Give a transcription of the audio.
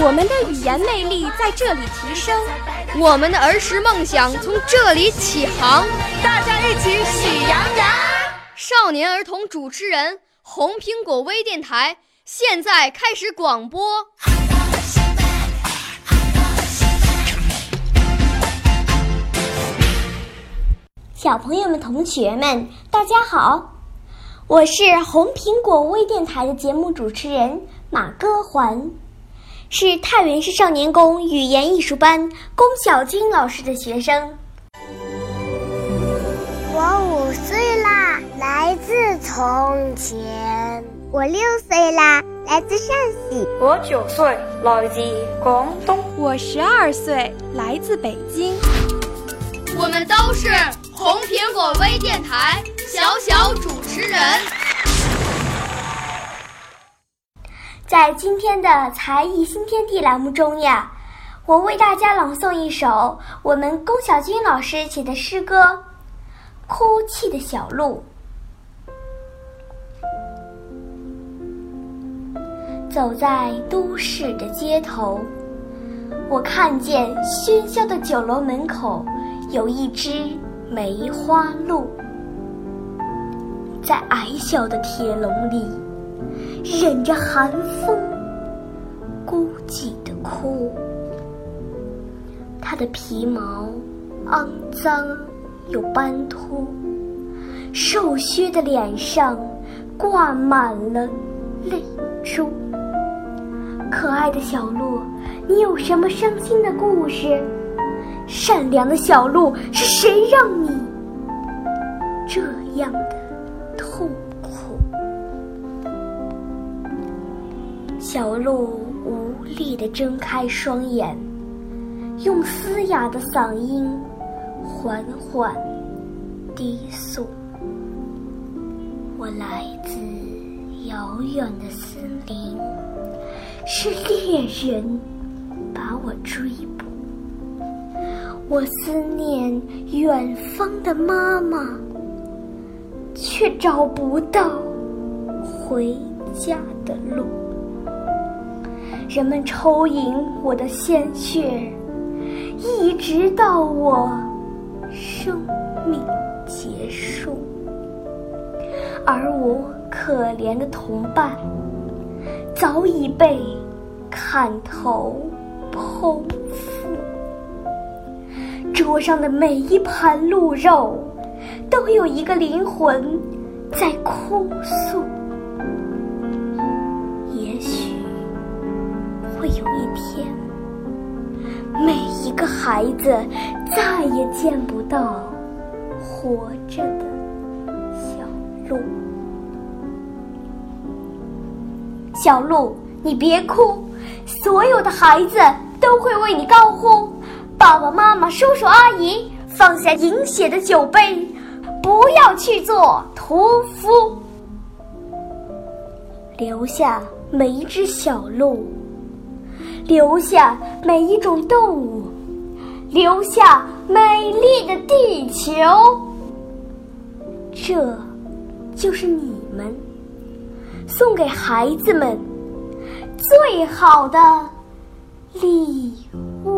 我们的语言魅力在这里提升，我们的儿时梦想从这里起航。大家一起喜羊羊。少年儿童主持人，红苹果微电台。现在开始广播。小朋友们、同学们，大家好，我是红苹果微电台的节目主持人马歌环，是太原市少年宫语言艺术班龚小军老师的学生。我五岁啦，来自从前。我六岁啦，来自陕西。我九岁，来自广东。我十二岁，来自北京。我们都是红苹果微电台小小主持人。在今天的才艺新天地栏目中呀，我为大家朗诵一首我们龚小军老师写的诗歌《哭泣的小鹿》。走在都市的街头，我看见喧嚣的酒楼门口有一只梅花鹿，在矮小的铁笼里忍着寒风，孤寂的哭。它的皮毛肮脏又斑秃，瘦削的脸上挂满了泪珠。可爱的小鹿，你有什么伤心的故事？善良的小鹿，是谁让你这样的痛小鹿无力地睁开双眼，用嘶哑的嗓音缓缓低诉：“我来自遥远的森林。”是猎人把我追捕，我思念远方的妈妈，却找不到回家的路。人们抽饮我的鲜血，一直到我生命结束，而我可怜的同伴。早已被砍头剖腹，桌上的每一盘鹿肉，都有一个灵魂在哭诉。有一天，每一个孩子再也见不到活着的小鹿。小鹿，你别哭，所有的孩子都会为你高呼。爸爸妈妈、叔叔阿姨，放下饮血的酒杯，不要去做屠夫，留下每一只小鹿，留下每一种动物，留下美丽的地球。这，就是你们。送给孩子们最好的礼物。